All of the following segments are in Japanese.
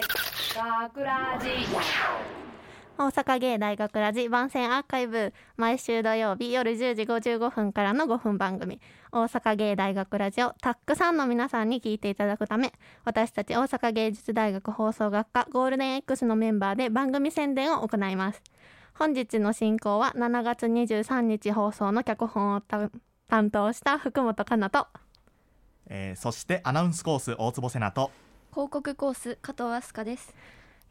学ラジ大阪芸大学ラジ番宣アーカイブ。毎週土曜日夜10時55分からの5分番組。大阪芸大学ラジをたくさんの皆さんに聞いていただくため私たち大阪芸術大学放送学科ゴールデン X のメンバーで番組宣伝を行います。本日の進行は7月23日放送の脚本を担当した福本香奈とえーそしてアナウンスコース大坪瀬奈と広告コース加藤飛鳥です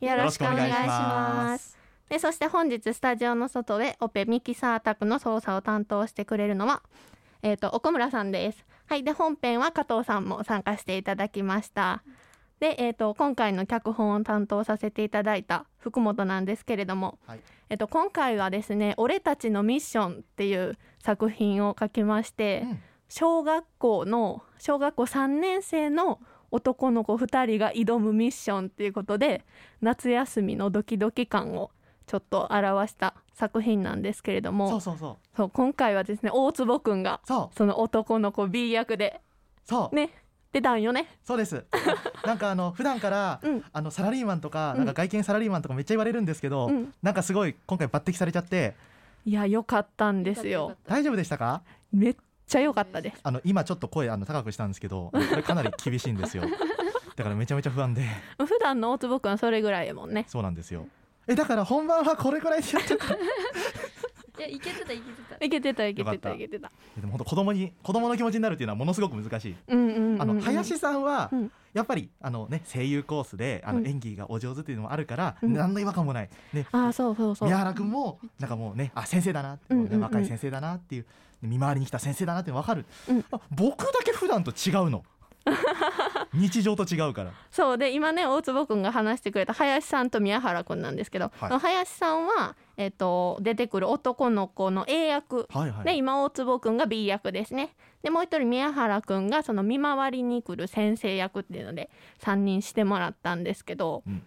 よろしくお願いしまますす。でそして本日スタジオの外でオペミキサー宅の操作を担当してくれるのは、えー、と奥村さんです。はい、で本編は加藤さんも参加していただきました。で、えー、と今回の脚本を担当させていただいた福本なんですけれども、はいえー、と今回はですね「俺たちのミッション」っていう作品を書きまして、うん小学校の小学校3年生の男の子2人が挑むミッションっていうことで夏休みのドキドキ感をちょっと表した作品なんですけれどもそうそうそう。そう今回はですね大坪くんがその男の子 B 役でそう、ね出たんよね。そうです。なんかあの普段から、うん。あのサラリーマンとか、うん。なんか外見サラリーマンとかめっちゃ言われるんですけど、うん、なんかすごい今回抜擢されちゃって。いや良かったんですよ。大丈夫でしたか？めっちゃ良かったです。あの今ちょっと声あの高くしたんですけどこれかなり厳しいんですよ。だからめちゃめちゃ不安で。普段の大坪くんはそれぐらいやもんね。そうなんですよ。えだから本番はこれくらいでやっちゃった いやいけてたいけてた。いけてたいけてよかった。たいけてた。でも本当子供に子供の気持ちになるっていうのはものすごく難しい。うんうんうんうん。あの林さんは、うん。やっぱりあの、ね、声優コースであの、うん。演技がお上手っていうのもあるから、うん。何の違和感もない、ね、あーそうそうそう。宮原君もなんかもうねあ先生だな、うんうんうん。若い先生だなっていう見回りに来た先生だなって分かる、うん。あ僕だけ普段と違うの。日常と違うから。そう。で今ね大坪君が話してくれた林さんと宮原君なんですけど、はい。林さんは、えっと出てくる男の子の A 役。はいはい、で今大坪君が B 役ですね。でもう一人宮原君がその見回りに来る先生役っていうので3人してもらったんですけど、うん。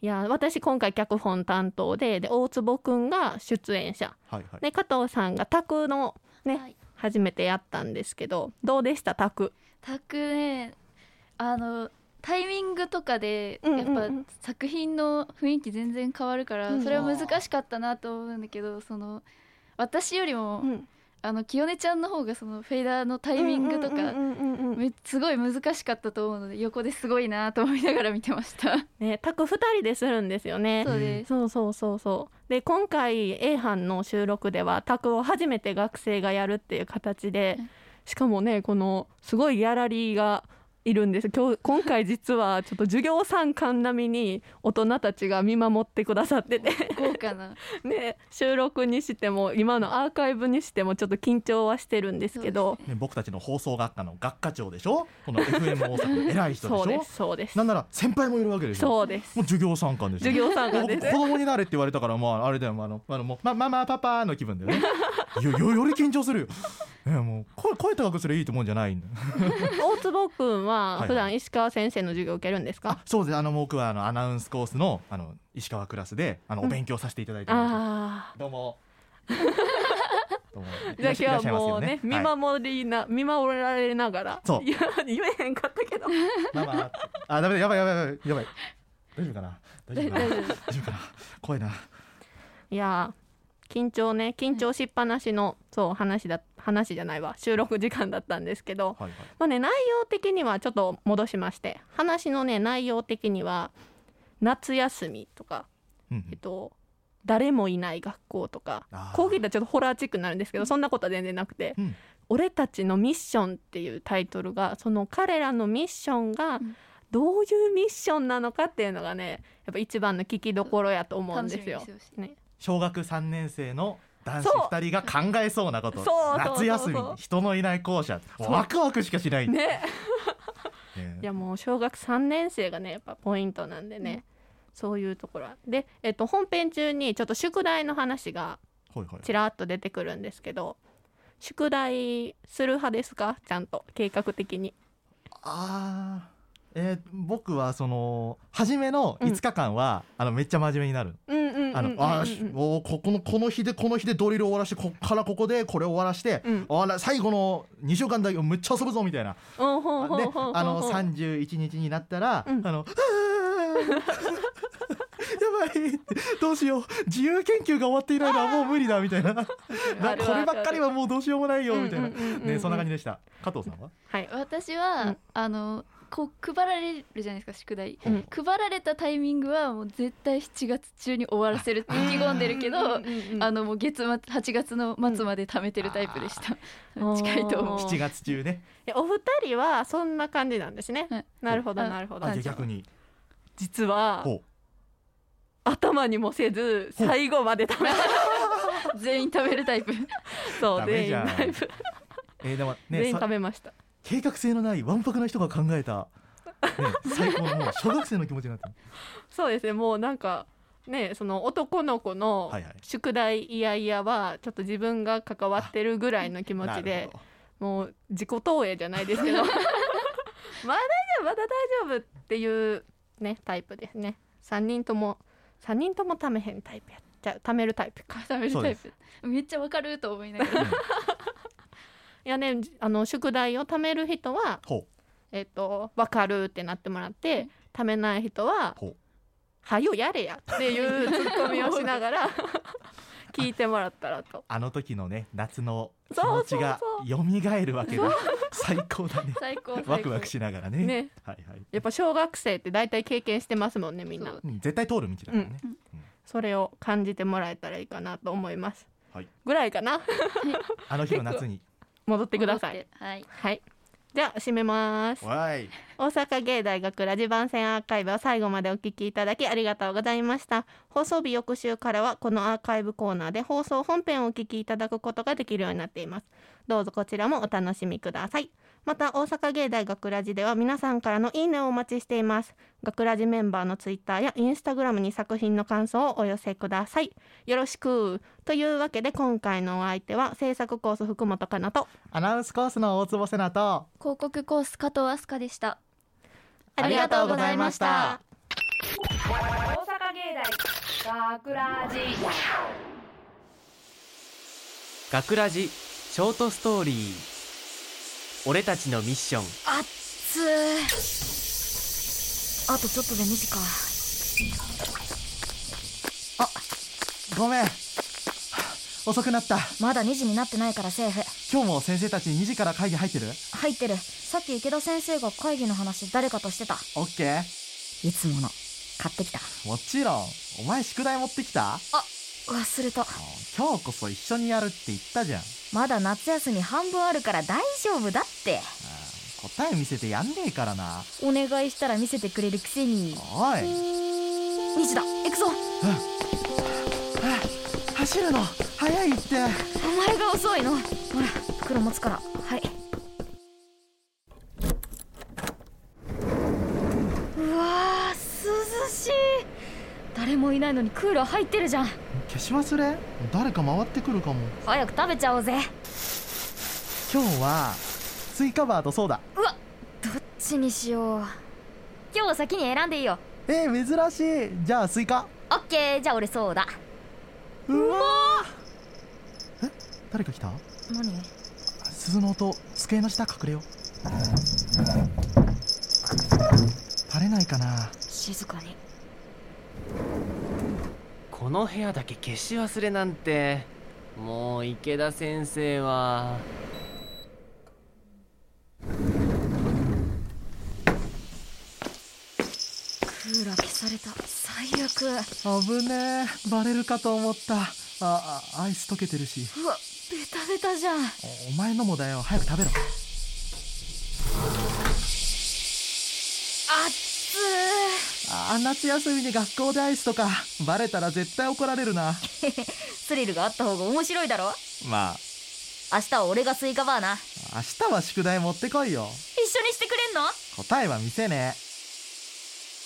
いや私今回脚本担当でで大坪君が出演者。はいはい。で加藤さんが卓のね、はい。初めてやったんですけどどうでした？卓タクねあのタイミングとかでうん。やっぱ作品の雰囲気全然変わるからうん。それは難しかったなと思うんだけどその私よりもうんあの清音ちゃんの方がそのフェーダーのタイミングとかすごい難しかったと思うので横ですごいなと思いながら見てました。ね卓2人でするんですよね。そうです。そうそうそうそう。で今回 A 班の収録では卓を初めて学生がやるっていう形でうんしかもねこのすごいギャラリーがいるんです。今日今回実はちょっと授業参観並みに大人たちが見守ってくださってて。豪華な。ね収録にしても今のアーカイブにしてもちょっと緊張はしてるんですけど。ね、僕たちの放送学科の学科長でしょ？この FM 大阪の 偉い人でしょ？そうですそうです。なんなら先輩もいるわけでしょ？そうです。もう授業参観でしょ？授業参観僕です。子供になれって言われたからまああれだよ。あのあのもうまママパパの気分だよね よよより緊張するよ、ね、もう声声高くすればいいってもんじゃない。ん 大坪君ははい普段石川先生の授業を受けるんですか、あそうです。あの僕はあのアナウンスコースのあの石川クラスであのうん。お勉強させていただいてうも。どうも。あ じゃあ今日はもうね見はい。守りな、見守られながらそう。いや言えへんかったけど。ママあダメだ。やばいやばいやばいやばい。大丈夫かな？大丈夫かな？大丈夫かな？怖いな。いやー緊張ね緊張しっぱなしの、そう話だ話じゃないわ収録時間だったんですけどはいはい。まあね内容的にはちょっと戻しまして話のね内容的には夏休みとかうんうん。えっと誰もいない学校とかこう聞いたらちょっとホラーチックになるんですけどそんなことは全然なくてうん「俺たちのミッション」っていうタイトルがその彼らのミッションがうん。どういうミッションなのかっていうのがねやっぱ一番の聞きどころやと思うんですよ。ね、小学3年生の男子そう。2人が考えそうなこと。夏休み人のいない校舎。ワクワクしかしない、ね。ね。いやもう小学3年生がねやっぱポイントなんでね、そういうところ。はで、えっと、本編中にちょっと宿題の話がはいはい。ちらっと出てくるんですけど宿題する派ですか？ちゃんと。計画的に。あー。えー僕はその初めの5日間は、あのめっちゃ真面目になる。うんうんうんうんうんあの、あーしおーここのこの日でこの日でドリル終わらしてこっからここでこれ終わらして、うん。あら最後の2週間だけむっちゃ遊ぶぞみたいな。であの31日になったら、うん。あの「あばい。どうしよう。自由研究が終わっていないのはもう無理だみたいな。なこればっかりはもうどうしようもないよみたいな。ねそんな感じでした。加藤さんは？はい私は、うん。あのこう配られるじゃないですか宿題、うん。配られたタイミングはもう絶対7月中に終わらせるって意気込んでるけど、あのもう月末8月の末まで貯めてるタイプでした、うん近いと思う。あー7月中ね。えお二人はそんな感じなんですね、はいなるほどあなるほど。逆に。実はほ頭にもせず最後まで食べる。全員食べるタイプ。そう全員タイプえーでも全員ねさ食べました計画性のないわんぱくな人が考えたね 最高のもう小学生の気持ちになってる。そうですねもうなんかねその男の子の宿題いやいやはちょっと自分が関わってるぐらいの気持ちなでもう自己投影じゃないですけど。まあ大丈夫まだ大丈夫っていうねタイプですね。3人とも3人ともためへんタイプやじゃあ貯めるタイプか。食べるタイプ。めっちゃわかると思いながら。いやねあの宿題を貯める人はほえっと分かるってなってもらって貯めない人はほう「はよやれや」っていうツッコミをしながら 聞いてもらったらと。あの時のね夏の気そうそう。持ちが蘇るわけだ最高だね。最高。最高ワクワクしながらね。ね。はいはい。やっぱ小学生って大体経験してますもんねみんな。そう。うん絶対通る道だからね、それを感じてもらえたらいいかなと思います、はい。ぐらいかな。あの日の夏に戻ってください。はい。はい。じゃあ締めます大阪芸大学ラジ番宣アーカイブを最後までお聞きいただきありがとうございました。放送日翌週からはこのアーカイブコーナーで放送本編をお聞きいただくことができるようになっています。どうぞこちらもお楽しみください。また大阪芸大学ラジでは皆さんからのいいねをお待ちしています。学ラジメンバーのツイッターやインスタグラムに作品の感想をお寄せください。よろしく。というわけで今回のお相手は制作コース福本かなと。アナウンスコースの大坪瀬奈と。広告コース加藤飛鳥でしたありがとうございました。大阪芸大学ラジ学ラジショートストーリー。俺たちのミッション。あっつーあとちょっとで2時か。ごめん。遅くなった。まだ2時になってないからセーフ。今日も先生たち2時から会議入ってる？入ってるさっき池田先生が会議の話誰かとしてた。オッケー。いつもの。買ってきた。もちろん。お前宿題持ってきた？忘れた。今日こそ一緒にやるって言ったじゃん。まだ夏休み半分あるから大丈夫だって。答え見せてやんねえからな。お願いしたら見せてくれるくせに。おい。2時だ。行くぞ。走るの。早いって。お前が遅いの。ほら袋持つから。はいうわー涼しい誰もいないのにクーラー入ってるじゃん。消し忘れ？誰か回ってくるかも。早く食べちゃおうぜ。今日はスイカバーとソーダ。うわどっちにしよう。今日は先に選んでいいよ。えー、珍しい。じゃあスイカ。オッケー。じゃあ俺ソーダ。うわーえ誰か来た？何？鈴の音机の下隠れよう。バレないかな。静かにこの部屋だけ消し忘れなんてもう池田先生は。クーラー消された。最悪。危ねえ。バレるかと思った。ああアイス溶けてるし。うわベタベタじゃん。おお前のもだよ。早く食べろあっつあ夏休みに学校でアイスとかバレたら絶対怒られるな。ー スリルがあった方が面白いだろ？まあ。明日は俺がスイカバーな。明日は宿題持ってこいよ。一緒にしてくれんの？答えは見せね。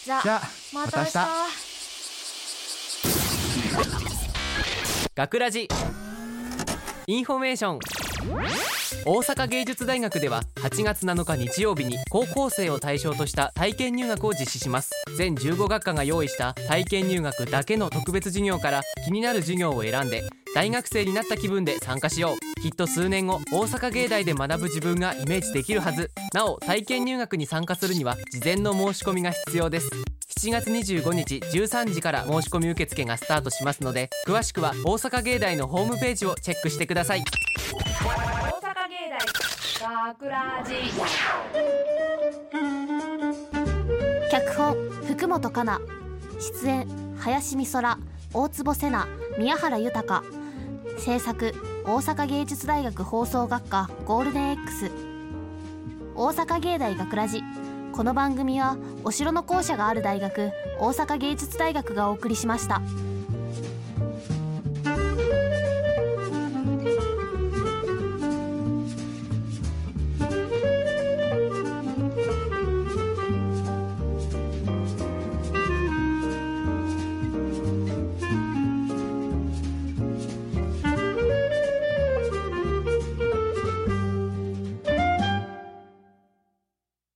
じゃあえじゃあまた明日。学ラジ。インフォメーション大阪芸術大学では8月7日日曜日に高校生を対象とした体験入学を実施します。全15学科が用意した体験入学だけの特別授業から気になる授業を選んで大学生になった気分で参加しよう。きっと数年後大阪芸大で学ぶ自分がイメージできるはず。なお体験入学に参加するには事前の申し込みが必要です。7月25日13時から申し込み受付がスタートしますので詳しくは大阪芸大のホームページをチェックしてください。大学ラジ脚本福本香奈。出演林美空大坪瀬奈宮原豊制作大阪芸術大学放送学科ゴールデン X 大阪芸大学ラジ。この番組はお城の校舎がある大学大阪芸術大学がお送りしました。